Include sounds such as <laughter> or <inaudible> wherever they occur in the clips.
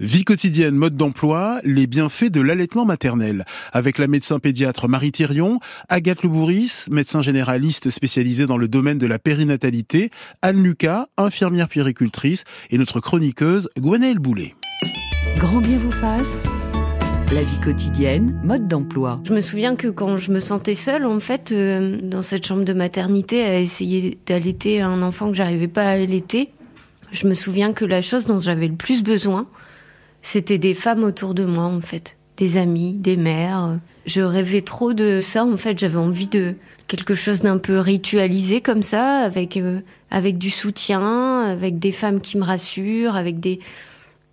Vie quotidienne, mode d'emploi, les bienfaits de l'allaitement maternel. Avec la médecin pédiatre Marie Thirion, Agathe Lebouris, médecin généraliste spécialisé dans le domaine de la périnatalité, Anne Lucas, infirmière puéricultrice, et notre chroniqueuse Gwenaëlle Boulet. Grand bien vous fasse. La vie quotidienne, mode d'emploi. Je me souviens que quand je me sentais seule, en fait, euh, dans cette chambre de maternité, à essayer d'allaiter un enfant que j'arrivais pas à allaiter, je me souviens que la chose dont j'avais le plus besoin, c'était des femmes autour de moi, en fait. Des amis, des mères. Je rêvais trop de ça, en fait. J'avais envie de quelque chose d'un peu ritualisé comme ça, avec, euh, avec du soutien, avec des femmes qui me rassurent, avec des,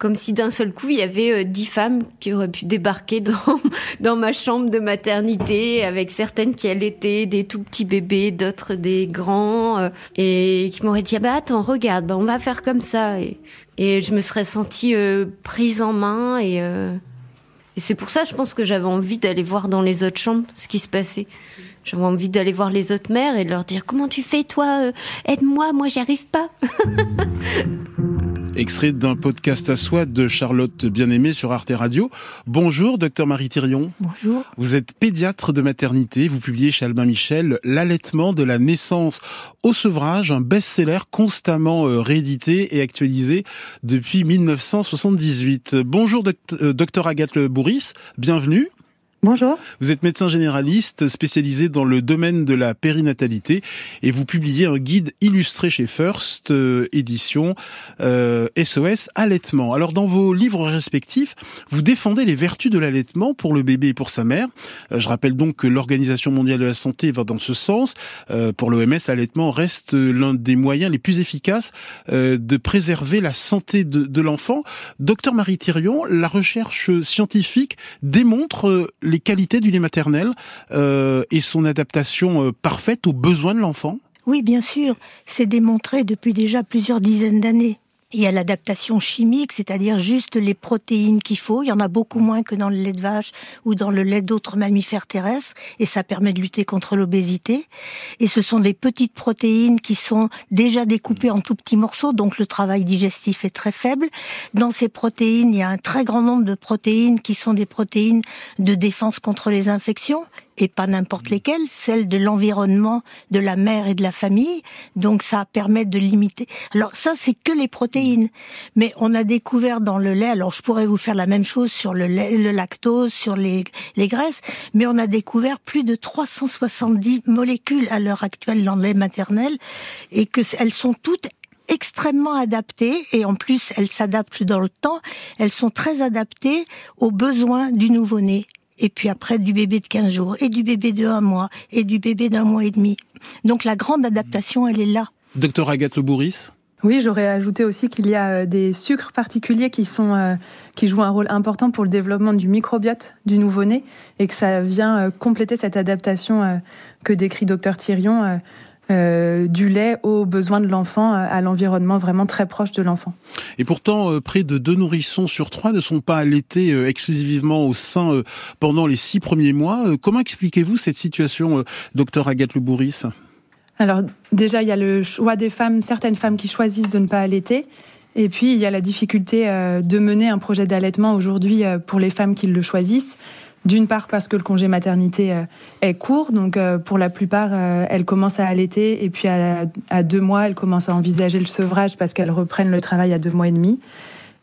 comme si d'un seul coup il y avait euh, dix femmes qui auraient pu débarquer <laughs> dans, dans ma chambre de maternité, avec certaines qui allaitaient des tout petits bébés, d'autres des grands, euh, et qui m'auraient dit ah bah attends regarde, bah on va faire comme ça, et, et je me serais sentie euh, prise en main et, et c'est pour ça je pense que j'avais envie d'aller voir dans les autres chambres ce qui se passait. J'avais envie d'aller voir les autres mères et leur dire comment tu fais toi, aide-moi, moi j'y arrive pas. <laughs> Extrait d'un podcast à soi de Charlotte Bien-Aimée sur Arte Radio. Bonjour, docteur Marie Thirion. Bonjour. Vous êtes pédiatre de maternité. Vous publiez chez Albin Michel L'allaitement de la naissance au sevrage, un best-seller constamment euh, réédité et actualisé depuis 1978. Bonjour, docteur Agathe Bourris. Bienvenue. Bonjour. Vous êtes médecin généraliste spécialisé dans le domaine de la périnatalité et vous publiez un guide illustré chez First euh, édition euh, SOS allaitement. Alors dans vos livres respectifs, vous défendez les vertus de l'allaitement pour le bébé et pour sa mère. Euh, je rappelle donc que l'Organisation mondiale de la santé va dans ce sens. Euh, pour l'OMS, l'allaitement reste l'un des moyens les plus efficaces euh, de préserver la santé de, de l'enfant. Docteur Marie Thirion, la recherche scientifique démontre les qualités du lait maternel euh, et son adaptation euh, parfaite aux besoins de l'enfant? Oui, bien sûr. C'est démontré depuis déjà plusieurs dizaines d'années. Il y a l'adaptation chimique, c'est-à-dire juste les protéines qu'il faut. Il y en a beaucoup moins que dans le lait de vache ou dans le lait d'autres mammifères terrestres, et ça permet de lutter contre l'obésité. Et ce sont des petites protéines qui sont déjà découpées en tout petits morceaux, donc le travail digestif est très faible. Dans ces protéines, il y a un très grand nombre de protéines qui sont des protéines de défense contre les infections et pas n'importe lesquelles, celles de l'environnement, de la mère et de la famille. Donc ça permet de limiter. Alors ça, c'est que les protéines. Mais on a découvert dans le lait, alors je pourrais vous faire la même chose sur le lait, le lactose, sur les, les graisses, mais on a découvert plus de 370 molécules à l'heure actuelle dans le lait maternel et que elles sont toutes extrêmement adaptées et en plus elles s'adaptent dans le temps, elles sont très adaptées aux besoins du nouveau-né et puis après du bébé de 15 jours, et du bébé de un mois, et du bébé d'un mois et demi. Donc la grande adaptation, elle est là. Docteur Agathe Le Bourris oui, j'aurais ajouté aussi qu'il y a euh, des sucres particuliers qui sont euh, qui jouent un rôle important pour le développement du microbiote du nouveau-né et que ça vient euh, compléter cette adaptation que décrit docteur Thirion euh, du lait aux besoins de l'enfant, à l'environnement vraiment très proche de l'enfant. Et pourtant, euh, près de deux nourrissons sur trois ne sont pas allaités euh, exclusivement au sein pendant les six premiers mois. Comment expliquez-vous cette situation, docteur Agathe Le Bourris Alors déjà, il y a le choix des femmes, certaines femmes qui choisissent de ne pas allaiter. Et puis, il y a la difficulté de mener un projet d'allaitement aujourd'hui pour les femmes qui le choisissent. D'une part parce que le congé maternité euh, est court, donc euh, pour la plupart, euh, elles commencent à allaiter et puis à, deux mois, elles commencent à envisager le sevrage parce qu'elles reprennent le travail à deux mois et demi.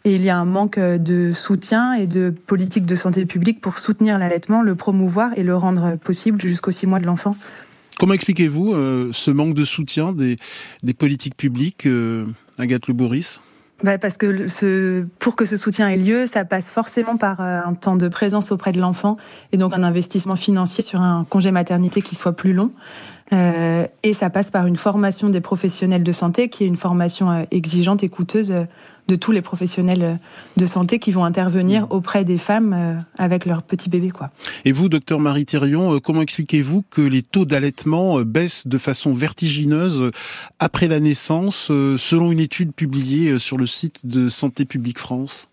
Et il y a un manque de soutien et de politique de santé publique pour soutenir l'allaitement, le promouvoir et le rendre possible jusqu'aux six mois de l'enfant. Comment expliquez-vous ce manque de soutien des, politiques publiques, Agathe Le bah parce que ce, pour que ce soutien ait lieu, ça passe forcément par euh, un temps de présence auprès de l'enfant et donc un investissement financier sur un congé maternité qui soit plus long. Euh, et ça passe par une formation des professionnels de santé qui est une formation euh, exigeante et coûteuse euh, de tous les professionnels de santé qui vont intervenir mmh. auprès des femmes avec leur petit bébé. Quoi. Et vous, docteur Marie Thirion, comment expliquez-vous que les taux d'allaitement baissent de façon vertigineuse après la naissance, selon une étude publiée sur le site de Santé publique France?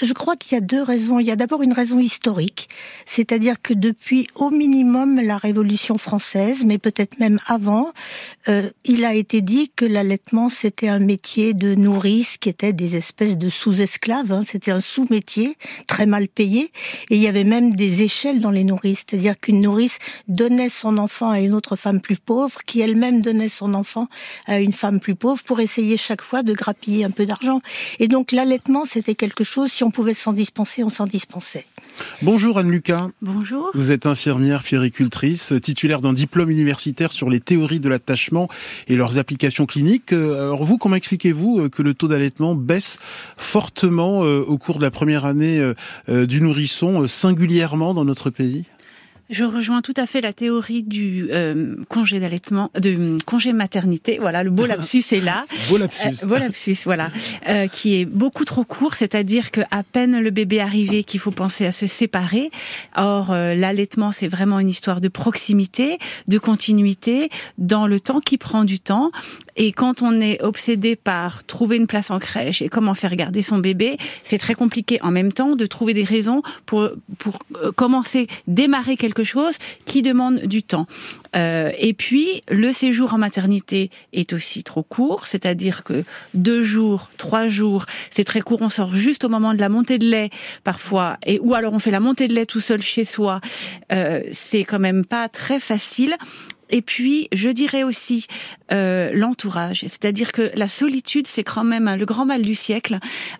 Je crois qu'il y a deux raisons. Il y a d'abord une raison historique, c'est-à-dire que depuis au minimum la Révolution française, mais peut-être même avant, euh, il a été dit que l'allaitement c'était un métier de nourrice qui était des espèces de sous-esclaves. Hein. C'était un sous-métier très mal payé, et il y avait même des échelles dans les nourrices, c'est-à-dire qu'une nourrice donnait son enfant à une autre femme plus pauvre, qui elle-même donnait son enfant à une femme plus pauvre pour essayer chaque fois de grappiller un peu d'argent. Et donc l'allaitement c'était quelque chose si on pouvait s'en dispenser, on s'en dispensait. Bonjour Anne-Lucas. Bonjour. Vous êtes infirmière puéricultrice, titulaire d'un diplôme universitaire sur les théories de l'attachement et leurs applications cliniques. Euh, alors vous, comment expliquez-vous euh, que le taux d'allaitement baisse fortement euh, au cours de la première année du nourrisson, singulièrement dans notre pays? Je rejoins tout à fait la théorie du euh, congé d'allaitement, de congé maternité. Voilà, le beau lapsus est là. <laughs> beau lapsus. Euh, beau lapsus, voilà, euh, qui est beaucoup trop court. C'est-à-dire que à peine le bébé arrivé, qu'il faut penser à se séparer. Or, euh, l'allaitement, c'est vraiment une histoire de proximité, de continuité, dans le temps qui prend du temps. Et quand on est obsédé par trouver une place en crèche et comment faire garder son bébé, c'est très compliqué en même temps de trouver des raisons pour pour commencer, démarrer quelque chose qui demande du temps. Euh, et puis, le séjour en maternité est aussi trop court, c'est-à-dire que deux jours, trois jours, c'est très court. On sort juste au moment de la montée de lait, parfois, et ou alors on fait la montée de lait tout seul chez soi. Euh, c'est quand même pas très facile. Et puis, je dirais aussi euh, l'entourage, c'est-à-dire que la solitude, c'est quand même le grand mal du siècle.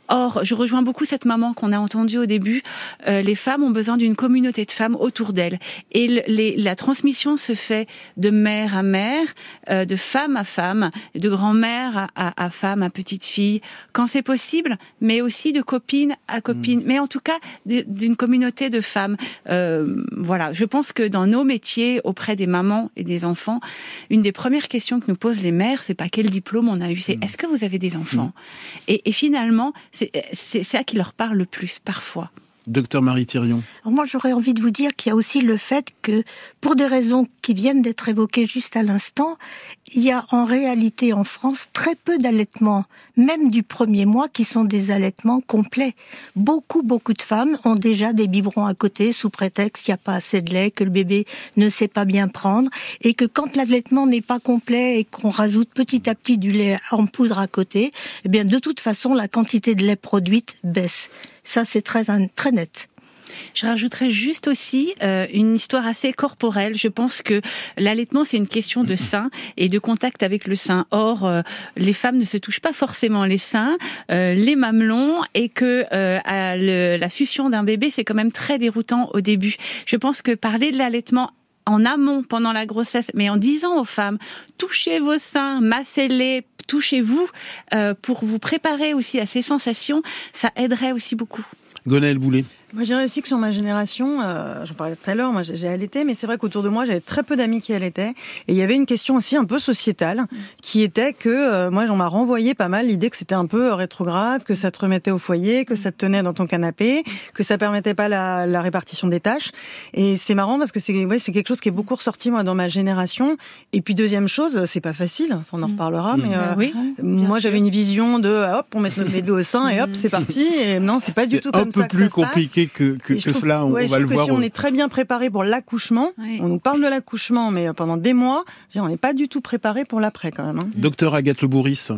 Or, je rejoins beaucoup cette maman qu'on a entendue au début. Euh, les femmes ont besoin d'une communauté de femmes autour d'elles, et les, la transmission se fait de mère à mère, euh, de femme à femme, de grand-mère à, à, femme, à petite fille, quand c'est possible, mais aussi de copine à copine, mmh. mais en tout cas d'une communauté de femmes. Euh, voilà, je pense que dans nos métiers auprès des mamans et des enfants, une des premières questions que nous posent les mères, c'est pas quel diplôme on a eu, c'est mm. est-ce que vous avez des enfants? Mm. et, et, finalement, c'est ça qui leur parle le plus parfois. Docteur Marie Thirion. moi, j'aurais envie de vous dire qu'il y a aussi le fait que, pour des raisons qui viennent d'être évoquées juste à l'instant, il y a en réalité en France très peu d'allaitements, même du premier mois, qui sont des allaitements complets. Beaucoup, beaucoup de femmes ont déjà des biberons à côté sous prétexte qu'il n'y a pas assez de lait, que le bébé ne sait pas bien prendre, et que quand l'allaitement n'est pas complet et qu'on rajoute petit à petit du lait en poudre à côté, eh bien, de toute façon, la quantité de lait produite baisse. Ça, c'est très, très net. Je rajouterais juste aussi euh, une histoire assez corporelle. Je pense que l'allaitement, c'est une question de sein et de contact avec le sein. Or, euh, les femmes ne se touchent pas forcément les seins, euh, les mamelons, et que à la succion d'un bébé, c'est quand même très déroutant au début. Je pense que parler de l'allaitement en amont pendant la grossesse, mais en disant aux femmes, touchez vos seins, massez-les, touchez-vous, euh, pour vous préparer aussi à ces sensations, ça aiderait aussi beaucoup. Gonel Boulet. Moi, je dirais aussi que sur ma génération, euh, j'en parlais tout à l'heure, moi j'ai allaité, mais c'est vrai qu'autour de moi, j'avais très peu d'amis qui allaitaient. Et il y avait une question aussi un peu sociétale, qui était que euh, moi, j'en m'a renvoyé pas mal l'idée que c'était un peu rétrograde, que ça te remettait au foyer, que ça te tenait dans ton canapé, que ça permettait pas la, la répartition des tâches. Et c'est marrant parce que c'est ouais, c'est quelque chose qui est beaucoup ressorti moi dans ma génération. Et puis deuxième chose, c'est pas facile, enfin, on en reparlera, mais euh, oui, moi j'avais une vision de hop, on met notre <laughs> bébé au sein et hop, c'est parti. Et non, c'est pas du tout comme ça. Un peu plus compliqué que, que, que cela. On, ouais, va le que voir. Si on est très bien préparé pour l'accouchement, on nous parle de l'accouchement, mais pendant des mois, on n'est pas du tout préparé pour l'après quand même. Hein. Docteur Agathe Le Bourris.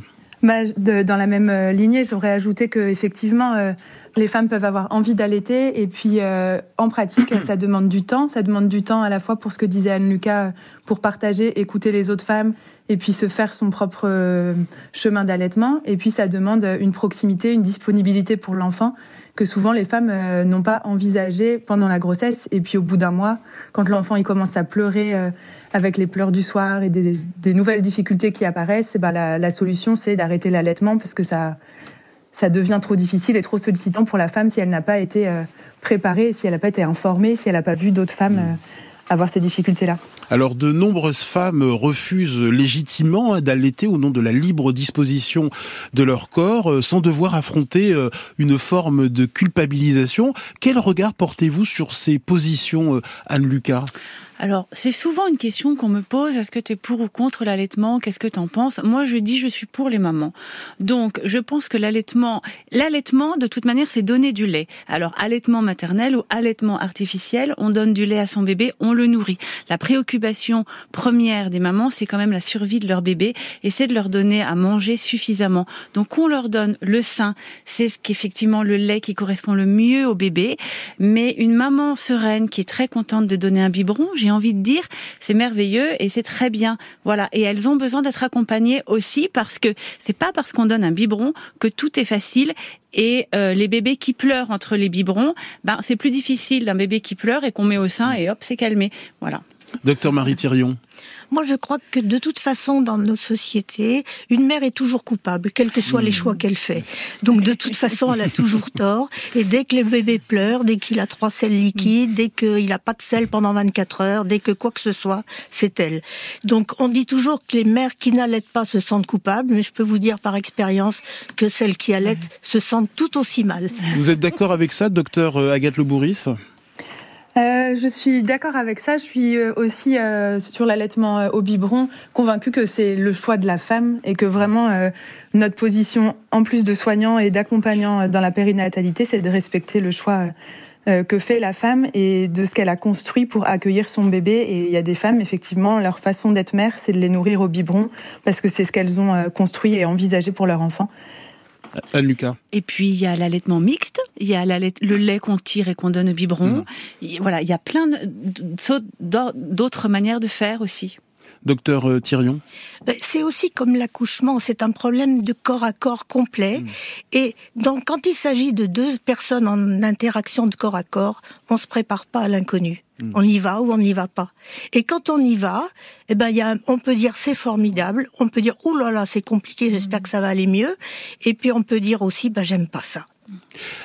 Bah, de, dans la même euh, lignée, j'aurais ajouté que effectivement, euh, les femmes peuvent avoir envie d'allaiter et puis euh, en pratique, <coughs> ça demande du temps. Ça demande du temps à la fois pour ce que disait Anne Lucas, pour partager, écouter les autres femmes et puis se faire son propre euh, chemin d'allaitement. Et puis ça demande une proximité, une disponibilité pour l'enfant que souvent les femmes euh, n'ont pas envisagé pendant la grossesse. Et puis au bout d'un mois, quand l'enfant il commence à pleurer euh, avec les pleurs du soir et des, des nouvelles difficultés qui apparaissent, bah, la, la solution c'est d'arrêter l'allaitement parce que ça ça devient trop difficile et trop sollicitant pour la femme si elle n'a pas été euh, préparée, si elle n'a pas été informée, si elle n'a pas vu d'autres femmes avoir ces difficultés-là. Alors de nombreuses femmes refusent légitimement d'allaiter au nom de la libre disposition de leur corps euh, sans devoir affronter euh, une forme de culpabilisation. Quel regard portez-vous sur ces positions, euh, Anne Lucas Alors, c'est souvent une question qu'on me pose. Est-ce que tu es pour ou contre l'allaitement? Qu'est-ce que tu en penses? Moi, je dis je suis pour les mamans. Donc, je pense que l'allaitement, l'allaitement, de toute manière, c'est donner du lait. Alors, allaitement maternel ou allaitement artificiel, on donne du lait à son bébé, on le nourrit. La préoccupation première des mamans, c'est quand même la survie de leur bébé et c'est de leur donner à manger suffisamment. Donc, on leur donne le sein. C'est ce qu'effectivement le lait qui correspond le mieux au bébé. Mais une maman sereine qui est très contente de donner un biberon, envie de dire, c'est merveilleux et c'est très bien. Voilà. Et elles ont besoin d'être accompagnées aussi parce que c'est pas parce qu'on donne un biberon que tout est facile et euh, les bébés qui pleurent entre les biberons, ben c'est plus difficile d'un bébé qui pleure et qu'on met au sein et hop, c'est calmé. Voilà. Docteur Marie Thirion. Moi, je crois que de toute façon, dans nos sociétés, une mère est toujours coupable, quels que soient les mmh. choix qu'elle fait. Donc, de toute façon, elle a toujours tort. Et dès que le bébé pleure, dès qu'il a trois selles liquides, dès qu'il n'a pas de sel pendant 24 heures, dès que quoi que ce soit, c'est elle. Donc, on dit toujours que les mères qui n'allaitent pas se sentent coupables, mais je peux vous dire par expérience que celles qui allaitent se sentent tout aussi mal. Vous êtes d'accord avec ça, docteur euh, Agathe Le Bourris euh, je suis d'accord avec ça. Je suis euh, aussi euh, sur l'allaitement euh, au biberon, convaincue que c'est le choix de la femme et que vraiment notre position, en plus de soignant et d'accompagnant dans la périnatalité, c'est de respecter le choix que fait la femme et de ce qu'elle a construit pour accueillir son bébé. Et il y a des femmes, effectivement, leur façon d'être mère, c'est de les nourrir au biberon parce que c'est ce qu'elles ont construit et envisagé pour leur enfant. Lucas. Et puis il y a l'allaitement mixte, il y a le lait qu'on tire et qu'on donne au biberon. Mm. Voilà, il y a plein d'autres manières de faire aussi. Docteur euh, Thirion ben, C'est aussi comme l'accouchement, c'est un problème de corps à corps complet. Mm. Et donc, quand il s'agit de deux personnes en interaction de corps à corps, on se prépare pas à l'inconnu. Mm. On y va ou on n'y va pas. Et quand on y va, eh ben, y a, on peut dire c'est formidable, on peut dire oh là là c'est compliqué, j'espère que ça va aller mieux. Et puis on peut dire aussi bah j'aime pas ça.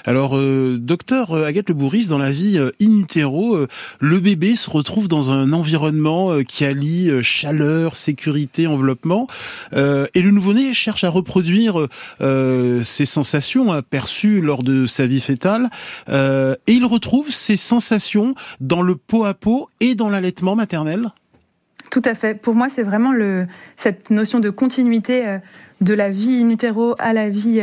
Alors, euh, docteur euh, Agathe Le Bourris, dans la vie euh, in utero, le bébé se retrouve dans un environnement qui allie chaleur, sécurité, enveloppement, et le nouveau-né cherche à reproduire ces sensations hein, perçues lors de sa vie fétale, et il retrouve ces sensations dans le pot à pot et dans l'allaitement maternel. Tout à fait. Pour moi, c'est vraiment cette notion de continuité de la vie in utero à la vie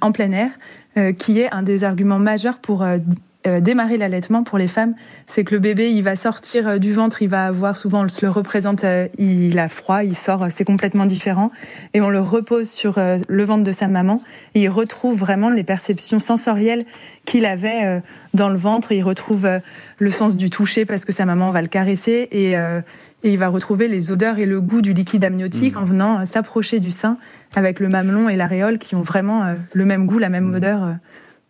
en plein air. Euh, qui est un des arguments majeurs pour euh, euh, démarrer l'allaitement pour les femmes, c'est que le bébé, il va sortir du ventre, il va avoir souvent, on se le représente, il a froid, il sort, c'est complètement différent, et on le repose sur le ventre de sa maman, et il retrouve vraiment les perceptions sensorielles qu'il avait dans le ventre, il retrouve le sens du toucher parce que sa maman va le caresser, et, et il va retrouver les odeurs et le goût du liquide amniotique mmh. en venant s'approcher du sein avec le mamelon et l'aréole qui ont vraiment euh, le même goût, la même mmh. odeur euh,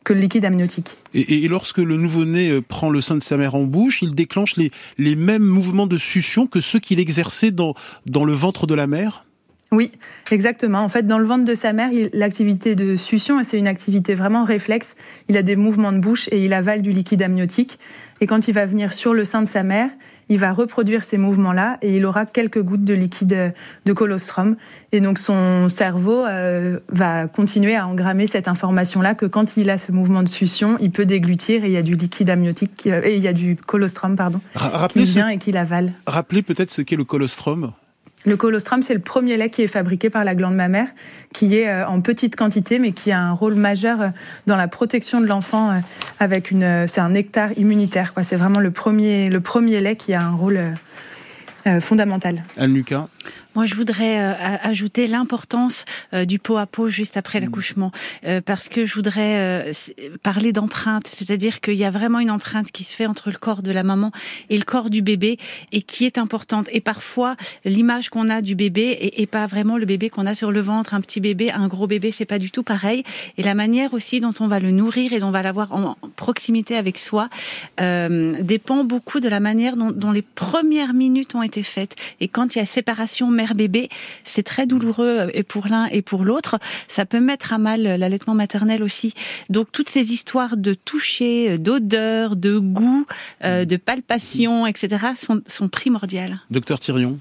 que le liquide amniotique. Et, lorsque le nouveau-né euh, prend le sein de sa mère en bouche, il déclenche les, les mêmes mouvements de succion que ceux qu'il exerçait dans, dans le ventre de la mère? Oui, exactement. En fait, dans le ventre de sa mère, l'activité de succion, c'est une activité vraiment réflexe. Il a des mouvements de bouche et il avale du liquide amniotique. Et quand il va venir sur le sein de sa mère, il va reproduire ces mouvements-là et il aura quelques gouttes de liquide de colostrum. Et donc son cerveau euh, va continuer à engrammer cette information-là que quand il a ce mouvement de succion, il peut déglutir et il y a du liquide amniotique euh, et il y a du colostrum pardon qui vient et qui l'avale. Rappelez peut-être ce qu'est le colostrum. Le colostrum, c'est le premier lait qui est fabriqué par la glande mammaire, qui est euh, en petite quantité, mais qui a un rôle majeur euh, dans la protection de l'enfant. Euh, avec une, c'est un nectar immunitaire. Quoi. C'est vraiment le premier, le premier lait qui a un rôle fondamental. Anne Lucas? Moi, je voudrais euh, ajouter l'importance euh, du pot à pot juste après mmh. l'accouchement, euh, parce que je voudrais parler d'empreinte, c'est-à-dire qu'il y a vraiment une empreinte qui se fait entre le corps de la maman et le corps du bébé, et qui est importante. Et parfois, l'image qu'on a du bébé est, pas vraiment le bébé qu'on a sur le ventre. Un petit bébé, un gros bébé, c'est pas du tout pareil. Et la manière aussi dont on va le nourrir et dont on va l'avoir en proximité avec soi dépend beaucoup de la manière dont, dont les premières minutes ont été faites. Et quand il y a séparation mère bébé, c'est très douloureux et pour l'un et pour l'autre. Ça peut mettre à mal l'allaitement maternel aussi. Donc toutes ces histoires de toucher, d'odeur, de goût, euh, de palpation, etc. sont, sont primordiales. Docteur Thirion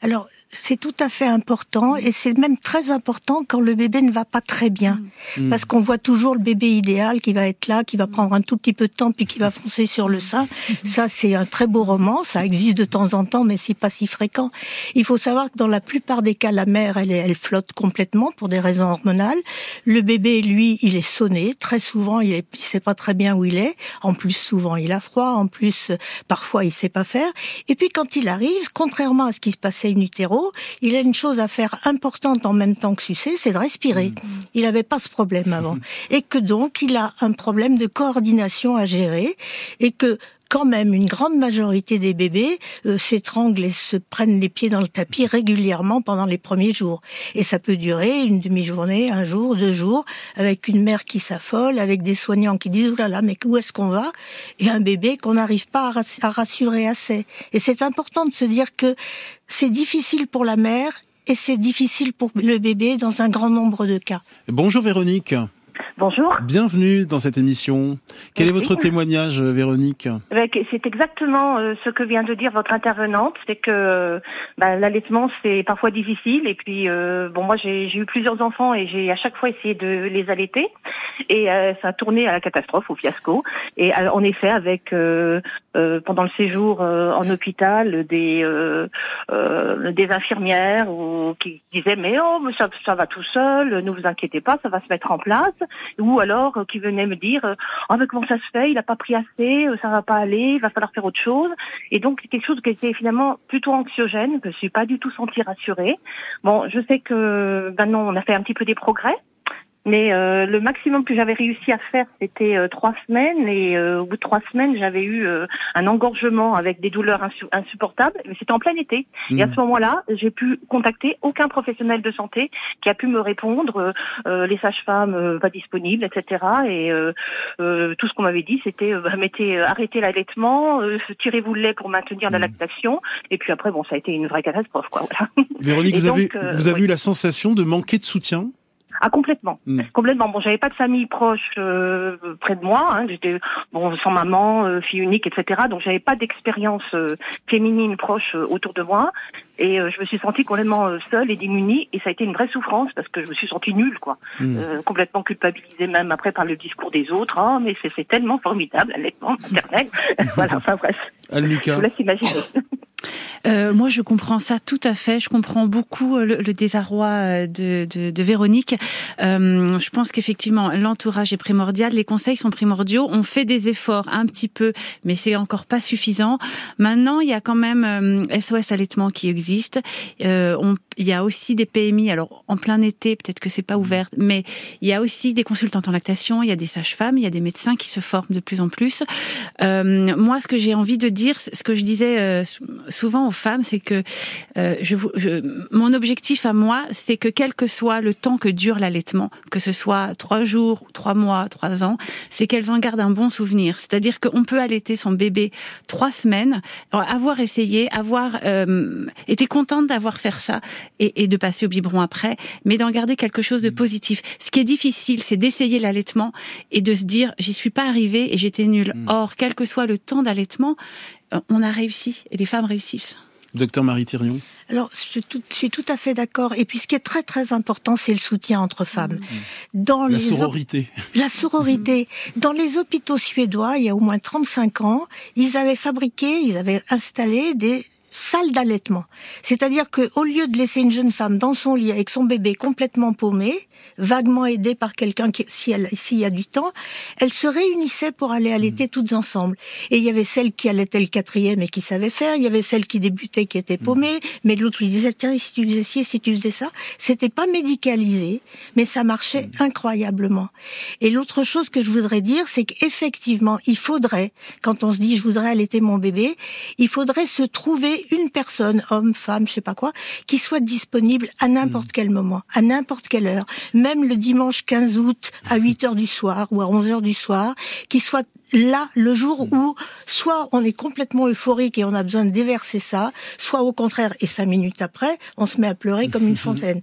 alors, c'est tout à fait important et c'est même très important quand le bébé ne va pas très bien. Mm. Parce qu'on voit toujours le bébé idéal qui va être là, qui va prendre un tout petit peu de temps puis qui va foncer sur le sein. Ça, c'est un très beau roman. Ça existe de temps en temps, mais c'est pas si fréquent. Il faut savoir que dans la plupart des cas, la mère, elle, elle flotte complètement pour des raisons hormonales. Le bébé, lui, il est sonné. Très souvent, il, est, il sait pas très bien où il est. En plus, souvent, il a froid. En plus, euh, parfois, il sait pas faire. Et puis, quand il arrive, contrairement à ce qui se passait in utero, il a une chose à faire importante en même temps que sucer, c'est de respirer. Il n'avait pas ce problème avant. <laughs> Et que donc, il a un problème de coordination à gérer et que quand même une grande majorité des bébés euh, s'étranglent et se prennent les pieds dans le tapis régulièrement pendant les premiers jours. Et ça peut durer une demi-journée, un jour, deux jours, avec une mère qui s'affole, avec des soignants qui disent, oulala, là là, mais où est-ce qu'on va? Et un bébé qu'on n'arrive pas à rassurer assez. Et c'est important de se dire que c'est difficile pour la mère et c'est difficile pour le bébé dans un grand nombre de cas. Bonjour Véronique, Bonjour. bienvenue dans cette émission. Quel est votre témoignage, Véronique? Avec- C'est exactement euh, ce que vient de dire votre intervenante, c'est que euh, bah, l'allaitement c'est parfois difficile et puis euh, bon moi j'ai eu plusieurs enfants et j'ai à chaque fois essayé de les allaiter et euh, ça a tourné à la catastrophe, au fiasco. Et euh, en effet avec euh, euh, pendant le séjour euh, en hôpital des euh, euh, des infirmières ou qui disaient mais oh mais ça, ça va tout seul, ne vous inquiétez pas, ça va se mettre en place, ou alors euh, qui venaient me dire ah mais comment ça se fait, il a pas pris assez, euh, ça va pas aller, il va falloir faire autre chose. Et donc quelque chose qui était finalement plutôt anxiogène, que je suis pas du tout sentie rassurée. Bon, je sais que maintenant on a fait un petit peu des progrès. Mais euh, le maximum que j'avais réussi à faire, c'était euh, trois semaines. Et euh, au bout de trois semaines, j'avais eu euh, un engorgement avec des douleurs insu- insupportables. Mais c'était en plein été. Et à Mm. ce moment-là, j'ai pu contacter aucun professionnel de santé qui a pu me répondre. euh, euh, les sages-femmes euh, pas disponibles, etc. Et euh, euh, tout ce qu'on m'avait dit, c'était bah, mettez, arrêtez l'allaitement, euh, tirez-vous le lait pour maintenir la Mm. lactation. Et puis après, bon, ça a été une vraie catastrophe, quoi. Voilà. Véronique, Et vous avez, donc, vous avez oui. eu la sensation de manquer de soutien? Ah complètement, Mm. complètement. Bon, j'avais pas de famille proche euh, près de moi. Hein. J'étais bon sans maman, euh, fille unique, etc. Donc j'avais pas d'expérience euh, féminine proche euh, autour de moi. Et euh, je me suis sentie complètement euh, seule et démunie. Et ça a été une vraie souffrance parce que je me suis sentie nulle, quoi. Mm. Euh, complètement culpabilisée même après par le discours des autres. Ah mais c'est c'est tellement formidable, l'allaitement maternel. <laughs> <laughs> voilà. Enfin bref, je vous laisse imaginer. Euh, moi, je comprends ça tout à fait. Je comprends beaucoup euh, le, le désarroi de, de, de Véronique. Euh, je pense qu'effectivement, l'entourage est primordial. Les conseils sont primordiaux. On fait des efforts un petit peu, mais c'est encore pas suffisant. Maintenant, il y a quand même euh, SOS allaitement qui existe. Euh, on, il y a aussi des PMI. Alors, en plein été, peut-être que c'est pas ouvert, mais il y a aussi des consultantes en lactation. Il y a des sages-femmes. Il y a des médecins qui se forment de plus en plus. Euh, moi, ce que j'ai envie de dire, ce que je disais euh, souvent aux femmes, c'est que euh, je, je, mon objectif à moi, c'est que quel que soit le temps que dure l'allaitement, que ce soit trois jours, trois mois, trois ans, c'est qu'elles en gardent un bon souvenir. C'est-à-dire qu'on peut allaiter son bébé trois semaines, avoir essayé, avoir euh, été contente d'avoir fait ça et, et de passer au biberon après, mais d'en garder quelque chose de positif. Ce qui est difficile, c'est d'essayer l'allaitement et de se dire j'y suis pas arrivée et j'étais nulle. Mm. Or, quel que soit le temps d'allaitement, euh, on a réussi et les femmes réussissent. Docteur Marie Thirion Alors, je suis tout, je suis tout à fait d'accord. Et puis, ce qui est très très important, c'est le soutien entre femmes. Dans La les sororité. La sororité. Dans les hôpitaux suédois, il y a au moins 35 ans, ils avaient fabriqué, ils avaient installé des salles d'allaitement. C'est-à-dire que au lieu de laisser une jeune femme dans son lit avec son bébé complètement paumé, vaguement aidée par quelqu'un qui, si elle, s'il y a du temps, elles se réunissaient pour aller allaiter toutes ensemble. Et il y avait celle qui allaitait le quatrième et qui savait faire, il y avait celle qui débutait qui était paumée, mais l'autre lui disait, tiens, si tu faisais ci, si tu faisais ça? C'était pas médicalisé, mais ça marchait incroyablement. Et l'autre chose que je voudrais dire, c'est qu'effectivement, il faudrait, quand on se dit je voudrais allaiter mon bébé, il faudrait se trouver une personne, homme, femme, je sais pas quoi, qui soit disponible à n'importe quel moment, à n'importe quelle heure, même le dimanche 15 août à <laughs> 8 heures du soir ou à 11 heures du soir, qui soit là le jour où soit on est complètement euphorique et on a besoin de déverser ça, soit au contraire, et cinq minutes après, on se met à pleurer comme une <laughs> fontaine.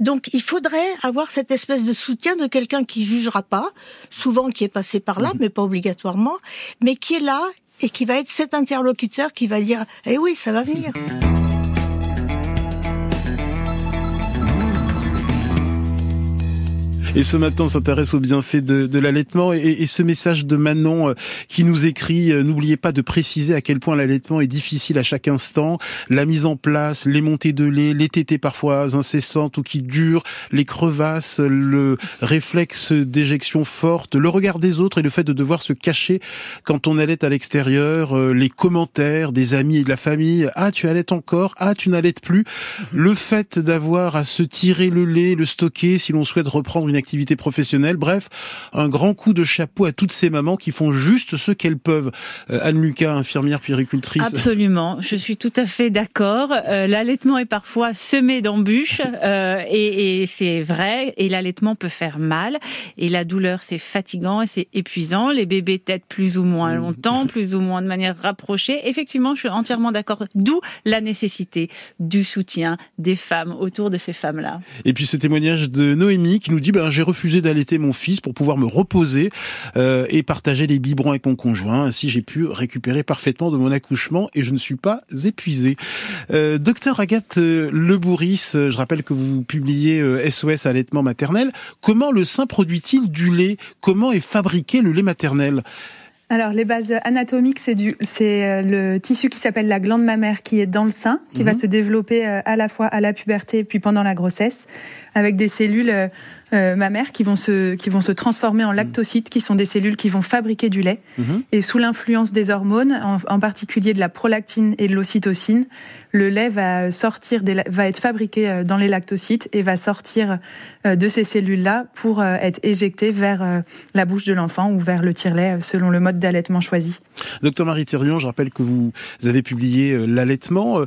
Donc il faudrait avoir cette espèce de soutien de quelqu'un qui jugera pas, souvent qui est passé par là, mais pas obligatoirement, mais qui est là et qui va être cet interlocuteur qui va dire "Eh oui, ça va venir." Et ce matin, on s'intéresse aux bienfaits de, de l'allaitement et, et, ce message de Manon euh, qui nous écrit euh, n'oubliez pas de préciser à quel point l'allaitement est difficile à chaque instant, la mise en place, les montées de lait, les tétées parfois incessantes ou qui durent, les crevasses, le réflexe d'éjection forte, le regard des autres et le fait de devoir se cacher quand on allait à l'extérieur, euh, les commentaires des amis et de la famille, ah tu allaites encore, ah tu n'allaites plus, le fait d'avoir à se tirer le lait, le stocker si l'on souhaite reprendre une activité activité professionnelle. Bref, un grand coup de chapeau à toutes ces mamans qui font juste ce qu'elles peuvent. Euh, Anne Lucas, infirmière puéricultrice. Absolument, je suis tout à fait d'accord. Euh, l'allaitement est parfois semé d'embûches euh, et, et c'est vrai. Et l'allaitement peut faire mal. Et la douleur, c'est fatigant et c'est épuisant. Les bébés têtent plus ou moins mmh. longtemps, <laughs> plus ou moins de manière rapprochée. Effectivement, je suis entièrement d'accord. D'où la nécessité du soutien des femmes autour de ces femmes-là. Et puis ce témoignage de Noémie qui nous dit ben, j'ai refusé d'allaiter mon fils pour pouvoir me reposer euh, et partager les biberons avec mon conjoint. Ainsi, j'ai pu récupérer parfaitement de mon accouchement et je ne suis pas épuisé. Euh, docteur Agathe Lebouris, je rappelle que vous publiez SOS euh, allaitement maternel. Comment le sein produit-il du lait? Comment est fabriqué le lait maternel? Alors, les bases anatomiques, c'est du, c'est le tissu qui s'appelle la glande mammaire qui est dans le sein, qui va mhm. se développer à la fois à la puberté puis pendant la grossesse, avec des cellules euh, ma mère qui vont se qui vont se transformer en lactocytes, qui sont des cellules qui vont fabriquer du lait. Mhm. Et sous l'influence des hormones, en, en, particulier de la prolactine et de l'ocytocine, le lait va sortir des, va être fabriqué euh, dans les lactocytes et va sortir euh, de ces cellules-là pour être éjecté vers la bouche de l'enfant ou vers le tire-lait selon le mode d'allaitement choisi. Docteur Marie Thérion, je rappelle que vous avez publié l'allaitement.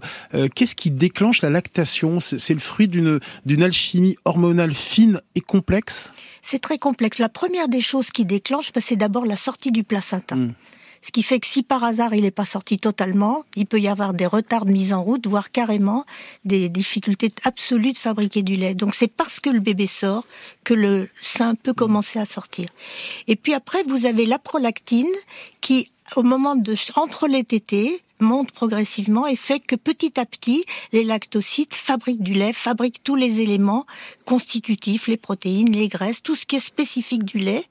Qu'est-ce qui déclenche la lactation? C'est le fruit d'une d'une alchimie hormonale fine et complexe? C'est très complexe. La première des choses qui déclenche, bah, c'est d'abord la sortie du placenta. Hmm. Ce qui fait que si par hasard il n'est pas sorti totalement, il peut y avoir des retards de mise en route, voire carrément des difficultés absolues de fabriquer du lait. Donc c'est parce que le bébé sort que le sein peut commencer à sortir. Et puis après, vous avez la prolactine qui, au moment de entre les tétés, monte progressivement et fait que petit à petit, les lactocytes fabriquent du lait, fabriquent tous les éléments constitutifs, les protéines, les graisses, tout ce qui est spécifique du lait.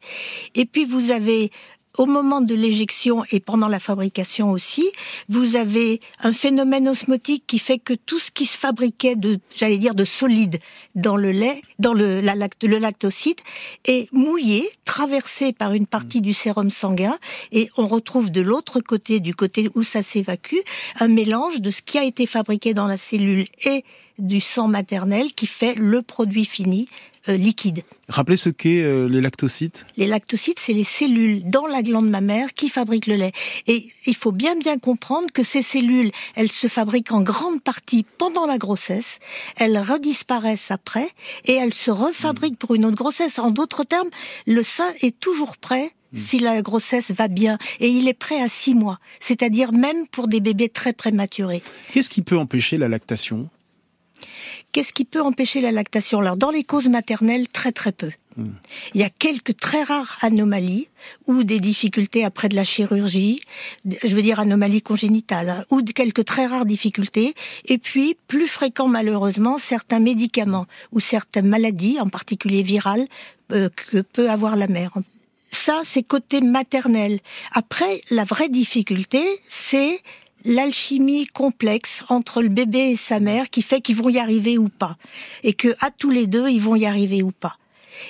Et puis vous avez au moment de l'éjection et pendant la fabrication aussi, vous avez un phénomène osmotique qui fait que tout ce qui se fabriquait de, j'allais dire, de solide dans le lait, dans le, la, le lactocyte, est mouillé, traversé par une partie du sérum sanguin, et on retrouve de l'autre côté, du côté où ça s'évacue, un mélange de ce qui a été fabriqué dans la cellule et du sang maternel qui fait le produit fini, euh, liquide. Rappelez ce qu'est euh, les lactocytes. Les lactocytes, c'est les cellules dans la glande mammaire qui fabriquent le lait. Et il faut bien bien comprendre que ces cellules, elles se fabriquent en grande partie pendant la grossesse, elles redisparaissent après et elles se refabriquent pour une autre grossesse. En d'autres termes, le sein est toujours prêt hmm. si la grossesse va bien. Et il est prêt à six mois, c'est-à-dire même pour des bébés très prématurés. Qu'est-ce qui peut empêcher la lactation? Qu'est-ce qui peut empêcher la lactation Alors, dans les causes maternelles, très très peu. Hmm. Il y a quelques très rares anomalies ou des difficultés après de la chirurgie, je veux dire anomalies congénitales, hein, ou quelques très rares difficultés. Et puis, plus fréquent malheureusement, certains médicaments ou certaines maladies, en particulier virales, euh, que peut avoir la mère. Ça, c'est côté maternel. Après, la vraie difficulté, c'est l'alchimie complexe entre le bébé et sa mère qui fait qu'ils vont y arriver ou pas. Et que, à tous les deux, ils vont y arriver ou pas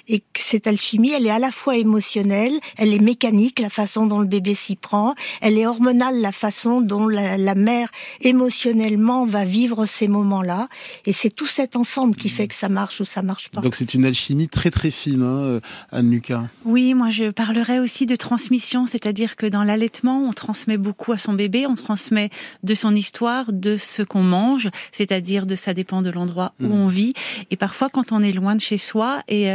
et que cette alchimie, elle est à la fois émotionnelle, elle est mécanique, la façon dont le bébé s'y prend, elle est hormonale, la façon dont la, mère émotionnellement va vivre ces moments-là, et c'est tout cet ensemble qui fait que ça marche ou ça marche pas. Donc c'est une alchimie très très fine, hein, euh, Anne Lucas. Oui, moi je parlerai aussi de transmission, c'est-à-dire que dans l'allaitement, on transmet beaucoup à son bébé, on transmet de son histoire, de ce qu'on mange, c'est-à-dire de ça dépend de l'endroit où mm. on vit, et parfois quand on est loin de chez soi et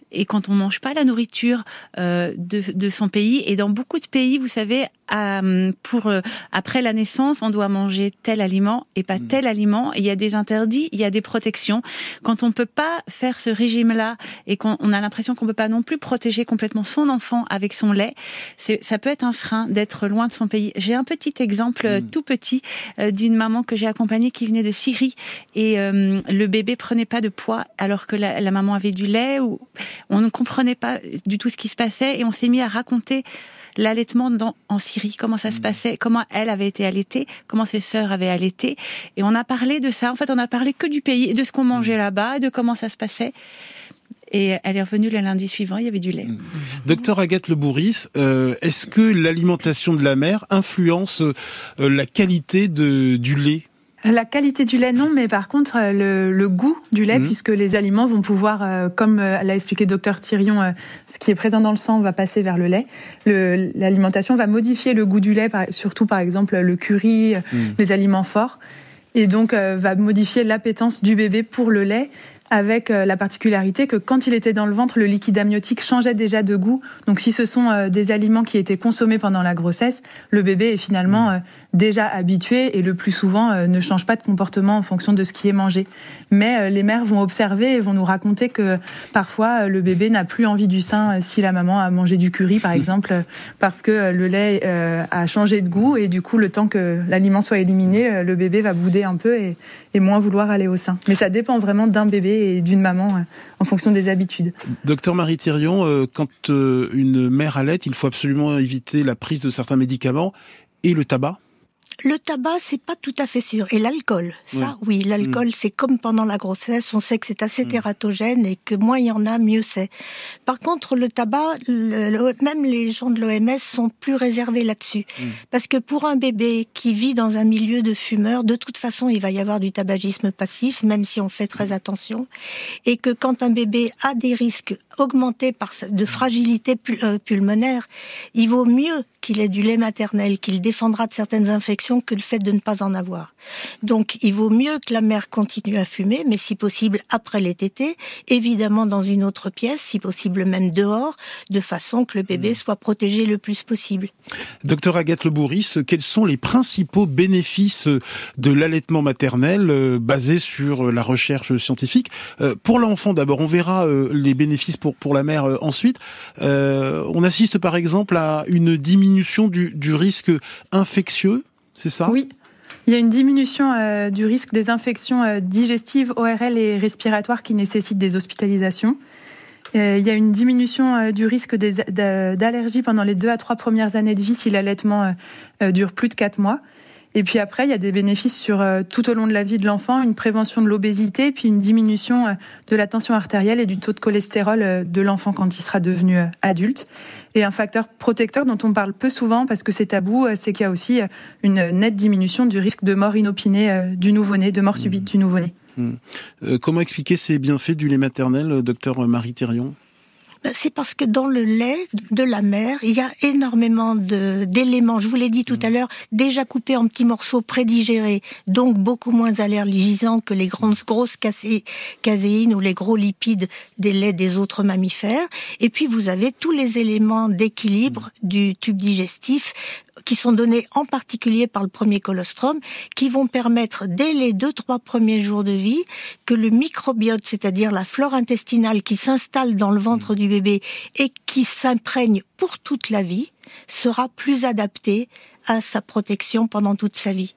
et quand on mange pas la nourriture euh, de, de, son pays, et dans beaucoup de pays, vous savez, pour euh, après la naissance, on doit manger tel aliment et pas mm. tel aliment. Il y a des interdits, il y a des protections. Quand on peut pas faire ce régime-là et qu'on a l'impression qu'on peut pas non plus protéger complètement son enfant avec son lait, ça peut être un frein d'être loin de son pays. J'ai un petit exemple mm. tout petit euh, d'une maman que j'ai accompagnée qui venait de Syrie et le bébé prenait pas de poids alors que la, la maman avait du lait ou On ne comprenait pas du tout ce qui se passait et on s'est mis à raconter l'allaitement en Syrie, comment ça se mmh. passait, comment elle avait été allaitée, comment ses sœurs avaient allaité. Et on a parlé de ça. En fait, on a parlé que du pays, de ce qu'on mangeait mmh. là-bas, de comment ça se passait. Et elle est revenue le lundi suivant, il y avait du lait. Mmh. Docteur Agathe Le Bourris, euh, est-ce que l'alimentation de la mère influence euh, la qualité de, du lait? La qualité du lait, non, mais par contre, euh, le, goût du lait, mhm. puisque les aliments vont pouvoir, euh, comme euh, l'a expliqué docteur Thirion, ce qui est présent dans le sang va passer vers le lait. L'alimentation va modifier le goût du lait, surtout par exemple le curry, mhm. les aliments forts, et donc va modifier l'appétence du bébé pour le lait avec la particularité que quand il était dans le ventre, le liquide amniotique changeait déjà de goût. Donc si ce sont des aliments qui étaient consommés pendant la grossesse, le bébé est finalement mhm déjà habitués et le plus souvent euh, ne changent pas de comportement en fonction de ce qui est mangé. Mais euh, les mères vont observer et vont nous raconter que parfois euh, le bébé n'a plus envie du sein si la maman a mangé du curry par exemple parce que le lait a changé de goût et du coup le temps que l'aliment soit éliminé, le bébé va bouder un peu et, moins vouloir aller au sein. Mais ça dépend vraiment d'un bébé et d'une maman en fonction des habitudes. Docteur Marie Thirion, quand une mère allait, il faut absolument éviter la prise de certains médicaments et le tabac? Le tabac, c'est pas tout à fait sûr. Et l'alcool, ça, oui, l'alcool, mm. c'est comme pendant la grossesse. On sait que c'est assez mm. tératogène et que moins il y en a, mieux c'est. Par contre, le tabac, même les gens de l'OMS sont plus réservés là-dessus. Mm. Parce que pour un bébé qui vit dans un milieu de fumeurs, de toute façon, il va y avoir du tabagisme passif, même si on fait très attention. Et que quand un bébé a des risques augmentés par de fragilité euh, pulmonaire, il vaut mieux qu'il ait du lait maternel, qu'il défendra de certaines infections que le fait de ne pas en avoir. Donc, il vaut mieux que la mère continue à fumer, mais si possible après les tétés, évidemment dans une autre pièce, si possible même dehors, de façon que le bébé mmh. soit protégé le plus possible. Docteur Agathe Le Bourris, quels sont les principaux bénéfices de l'allaitement maternel euh, basé sur la recherche scientifique? Euh, Pour l'enfant d'abord, on verra euh, les bénéfices pour, pour la mère ensuite. On assiste par exemple à une diminution du, du risque infectieux Oui. Il y a une diminution euh, du risque des infections euh, digestives, ORL et respiratoires qui nécessitent des hospitalisations. Euh, il y a une diminution du risque d'allergie pendant les deux à trois premières années de vie si l'allaitement dure plus de quatre mois. Et puis après, il y a des bénéfices sur tout au long de la vie de l'enfant, une prévention de l'obésité, puis une diminution de la tension artérielle et du taux de cholestérol de l'enfant quand il sera devenu adulte. Et un facteur protecteur dont on parle peu souvent parce que c'est tabou, euh, c'est qu'il y a aussi euh, une nette diminution du risque de mort inopinée euh, du nouveau-né, de mort subite mmh. du nouveau-né. Mmh. comment expliquer ces bienfaits du lait maternel, docteur Marie Thérion? C'est parce que dans le lait de la mère, il y a énormément d'éléments. Je vous l'ai dit tout à l'heure, déjà coupés en petits morceaux prédigérés, donc beaucoup moins allergisants que les grandes grosses caséines ou les gros lipides des laits des autres mammifères. Et puis vous avez tous les éléments d'équilibre du tube digestif qui sont donnés en particulier par le premier colostrum, qui vont permettre dès les deux trois premiers jours de vie que le microbiote, c'est-à-dire la flore intestinale qui s'installe dans le ventre du bébé et qui s'imprègne pour toute la vie, sera plus adapté à sa protection pendant toute sa vie.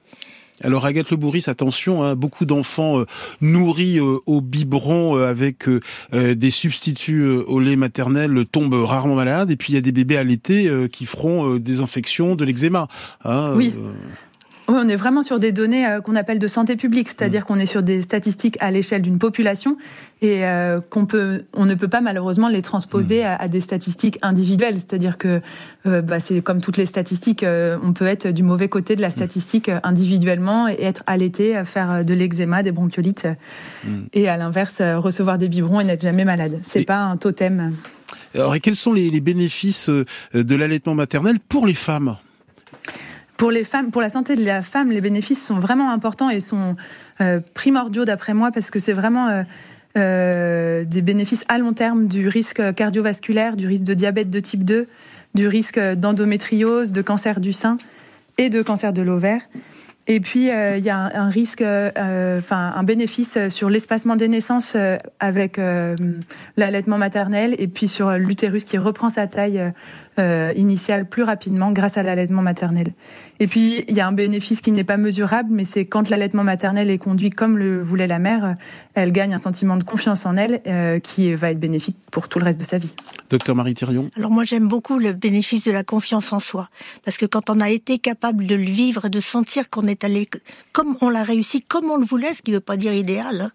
Alors Agathe Le Bourris, attention, hein, beaucoup d'enfants euh, nourris euh, au biberon euh, avec des substituts au lait maternel tombent rarement malades. Et puis il y a des bébés allaités qui feront des infections, de l'eczéma. Hein, oui. Oui, on est vraiment sur des données euh, qu'on appelle de santé publique, c'est-à-dire mm. qu'on est sur des statistiques à l'échelle d'une population et euh, qu'on peut, on ne peut pas malheureusement les transposer mm. à, des statistiques individuelles. C'est-à-dire que euh, bah, c'est comme toutes les statistiques, on peut être du mauvais côté de la mm. statistique individuellement et être allaité, faire de l'eczéma, des bronchiolites, et à l'inverse recevoir des biberons et n'être jamais malade. C'est pas un totem. Alors, et quels sont les bénéfices de l'allaitement maternel pour les femmes? Pour les femmes, pour la santé de la femme, les bénéfices sont vraiment importants et sont euh, primordiaux d'après moi parce que c'est vraiment euh, euh, des bénéfices à long terme du risque cardiovasculaire, du risque de diabète de type 2, du risque d'endométriose, de cancer du sein et de cancer de l'ovaire. Et puis il y a un, risque, enfin un bénéfice sur l'espacement des naissances avec l'allaitement maternel et puis sur l'utérus qui reprend sa taille euh, initiale plus rapidement grâce à l'allaitement maternel. Et puis, il y a un bénéfice qui n'est pas mesurable, mais c'est quand l'allaitement maternel est conduit comme le voulait la mère, elle gagne un sentiment de confiance en elle euh, qui va être bénéfique pour tout le reste de sa vie. Docteur Marie Thirion. Alors moi, j'aime beaucoup le bénéfice de la confiance en soi, parce que quand on a été capable de le vivre, de sentir qu'on est allé comme on l'a réussi, comme on le voulait, ce qui ne veut pas dire idéal, hein,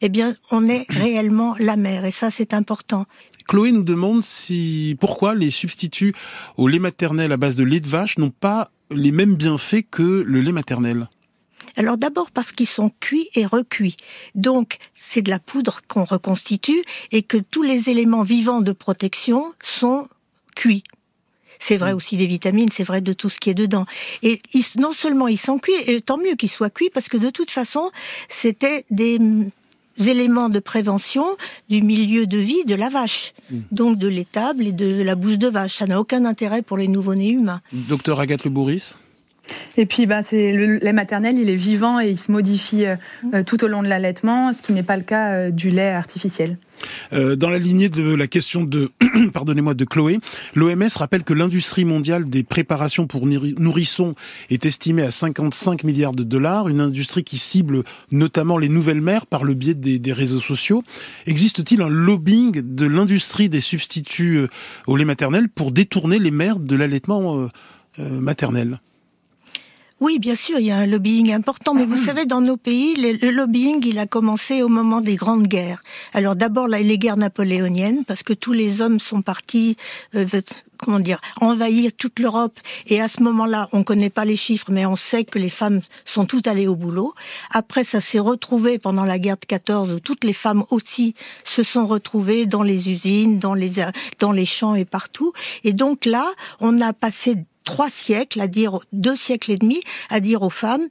eh bien, on est réellement la mère, et ça, c'est important. Chloé nous demande si pourquoi les substituts au lait maternel à base de lait de vache n'ont pas les mêmes bienfaits que le lait maternel? Alors d'abord parce qu'ils sont cuits et recuits. Donc c'est de la poudre qu'on reconstitue et que tous les éléments vivants de protection sont cuits. C'est vrai mm. aussi des vitamines, c'est vrai de tout ce qui est dedans. Et non seulement ils sont cuits, et tant mieux qu'ils soient cuits parce que de toute façon, c'était des éléments de prévention du milieu de vie de la vache, mm. donc de l'étable et de la bouse de vache. Ça n'a aucun intérêt pour les nouveau-nés humains. Docteur Agathe Le Bourris et puis, bah, c'est le lait maternel, il est vivant et il se modifie euh, euh, tout au long de l'allaitement, ce qui n'est pas le cas euh, du lait artificiel. Dans la lignée de la question de, <clears throat> pardonnez-moi, de Chloé, l'OMS rappelle que l'industrie mondiale des préparations pour nourrissons est estimée à 55 milliards de dollars, une industrie qui cible notamment les nouvelles mères par le biais des, réseaux sociaux. Existe-t-il un lobbying de l'industrie des substituts au lait maternel pour détourner les mères de l'allaitement maternel? Oui, bien sûr, il y a un lobbying important, mais vous ah. savez, dans nos pays, le lobbying, il a commencé au moment des grandes guerres. Alors d'abord, les guerres napoléoniennes, parce que tous les hommes sont partis, euh, comment dire, envahir toute l'Europe. Et à ce moment-là, on ne connaît pas les chiffres, mais on sait que les femmes sont toutes allées au boulot. Après, ça s'est retrouvé pendant la guerre de 14, où toutes les femmes aussi se sont retrouvées dans les usines, dans les, dans les champs et partout. Et donc là, on a passé trois siècles, à dire deux siècles et demi, à dire aux femmes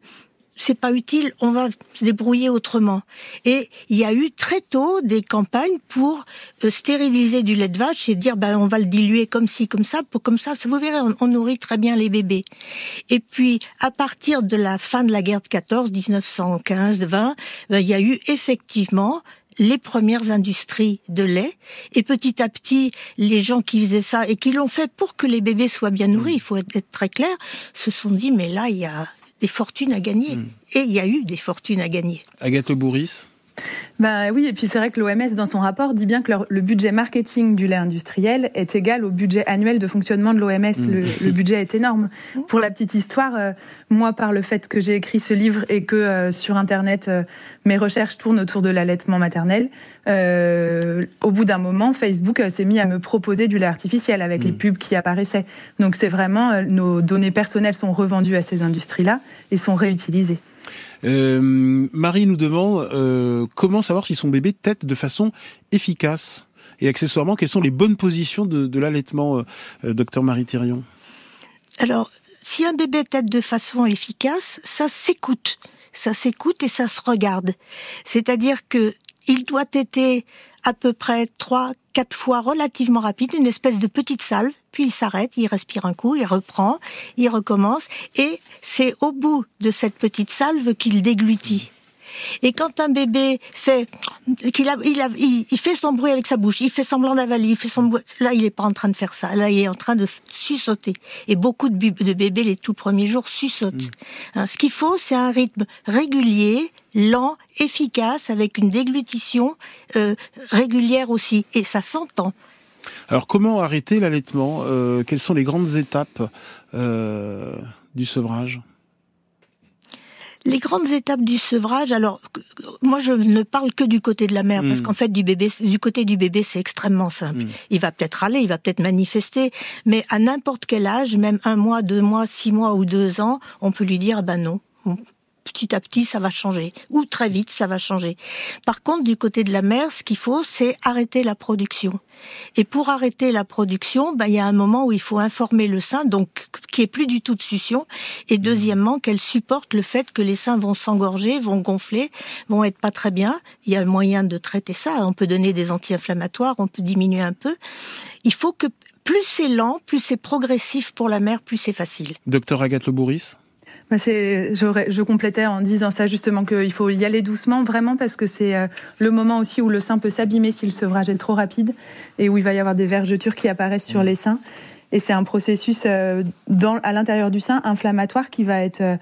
c'est pas utile, on va se débrouiller autrement. Et il y a eu très tôt des campagnes pour euh, stériliser du lait de vache et dire ben on va le diluer comme ci comme ça pour comme ça, vous verrez on, nourrit très bien les bébés. Et puis à partir de la fin de la guerre de 14 1915 20, ben, il y a eu effectivement les premières industries de lait. Et petit à petit, les gens qui faisaient ça et qui l'ont fait pour que les bébés soient bien nourris, il faut être très clair, se sont dit, mais là, il y a des fortunes à gagner. Hmm. Et il y a eu des fortunes à gagner. Agathe Bourris bah oui, et puis c'est vrai que l'OMS dans son rapport dit bien que le budget marketing du lait industriel est égal au budget annuel de fonctionnement de l'OMS. Mm. Le, budget est énorme. Pour la petite histoire, euh, moi par le fait que j'ai écrit ce livre et que euh, sur internet euh, mes recherches tournent autour de l'allaitement maternel, au bout d'un moment Facebook s'est mis à me proposer du lait artificiel avec les mm. pubs qui apparaissaient. Donc c'est vraiment nos données personnelles sont revendues à ces industries-là et sont réutilisées. Euh, Marie nous demande euh, comment savoir si son bébé tète de façon efficace et accessoirement quelles sont les bonnes positions de, l'allaitement, euh, docteur Marie Thirion. Alors, si un bébé tète de façon efficace, ça s'écoute, ça s'écoute et ça se regarde. C'est-à-dire que il doit téter à peu près trois, quatre fois relativement rapide, une espèce de petite salve, puis il s'arrête, il respire un coup, il reprend, il recommence, et c'est au bout de cette petite salve qu'il déglutit. Et quand un bébé fait qu'il a, il, a, il, fait son bruit avec sa bouche, il fait semblant d'avaler, il fait son là il est pas en train de faire ça, là il est en train de sussauter. Et beaucoup de, de bébés les tout premiers jours sussautent. Mm. Hein, ce qu'il faut, c'est un rythme régulier, lent, efficace, avec une déglutition euh, régulière aussi, et ça s'entend. Alors comment arrêter l'allaitement euh, Quelles sont les grandes étapes euh, du sevrage? Les grandes étapes du sevrage, alors moi je ne parle que du côté de la mère, parce hmm. qu'en fait du bébé, du côté du bébé c'est extrêmement simple. Hmm. Il va peut-être aller, il va peut-être manifester, mais à n'importe quel âge, même un mois, deux mois, six mois ou deux ans, on peut lui dire ben non, petit à petit, ça va changer. Ou très vite, ça va changer. Par contre, du côté de la mère, ce qu'il faut, c'est arrêter la production. Et pour arrêter la production, ben, il y a un moment où il faut informer le sein, donc qui est plus du tout de succion. Et mmh. deuxièmement, qu'elle supporte le fait que les seins vont s'engorger, vont gonfler, vont être pas très bien. Il y a moyen de traiter ça. On peut donner des anti-inflammatoires, on peut diminuer un peu. Il faut que plus c'est lent, plus c'est progressif pour la mère, plus c'est facile. Docteur Agathe Le Bourris bah, c'est, je complétais en disant ça justement qu'il faut y aller doucement vraiment parce que c'est euh, le moment aussi où le sein peut s'abîmer si le sevrage est trop rapide et où il va y avoir des vergetures qui apparaissent sur mmh. les seins. Et c'est un processus dans, à l'intérieur du sein inflammatoire qui va être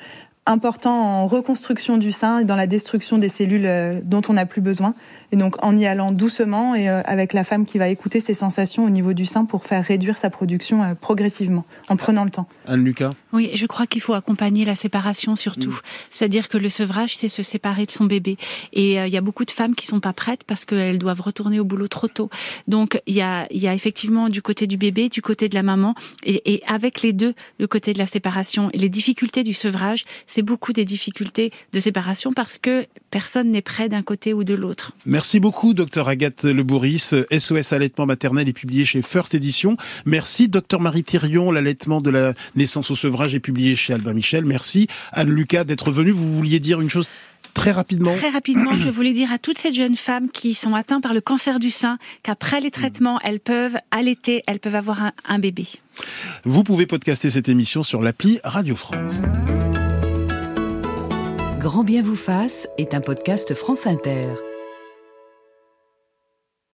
important en reconstruction du sein et dans la destruction des cellules dont on n'a plus besoin. Et donc en y allant doucement et euh, avec la femme qui va écouter ses sensations au niveau du sein pour faire réduire sa production euh, progressivement, en prenant le temps. Anne-Lucas Oui, je crois qu'il faut accompagner la séparation surtout. Mm. C'est-à-dire que le sevrage, c'est se séparer de son bébé. Et euh, il y a beaucoup de femmes qui sont pas prêtes parce qu'elles doivent retourner au boulot trop tôt. Donc il y a, y a effectivement du côté du bébé, du côté de la maman, et, et avec les deux, le côté de la séparation. Et les difficultés du sevrage, c'est beaucoup des difficultés de séparation parce que personne n'est prêt d'un côté ou de l'autre. Merci beaucoup, docteur Agathe Le Bourris. SOS allaitement maternel est publié chez First Edition. Merci, docteur Marie Thirion. L'allaitement de la naissance au sevrage est publié chez Albin Michel. Merci, Anne-Lucas, d'être venue. Vous vouliez dire une chose Très rapidement. Très rapidement, je voulais dire à toutes ces jeunes femmes qui sont atteintes par le cancer du sein qu'après les traitements, elles peuvent allaiter, elles peuvent avoir un, un bébé. Vous pouvez podcaster cette émission sur l'appli Radio France. Grand bien vous fasse est un podcast France Inter.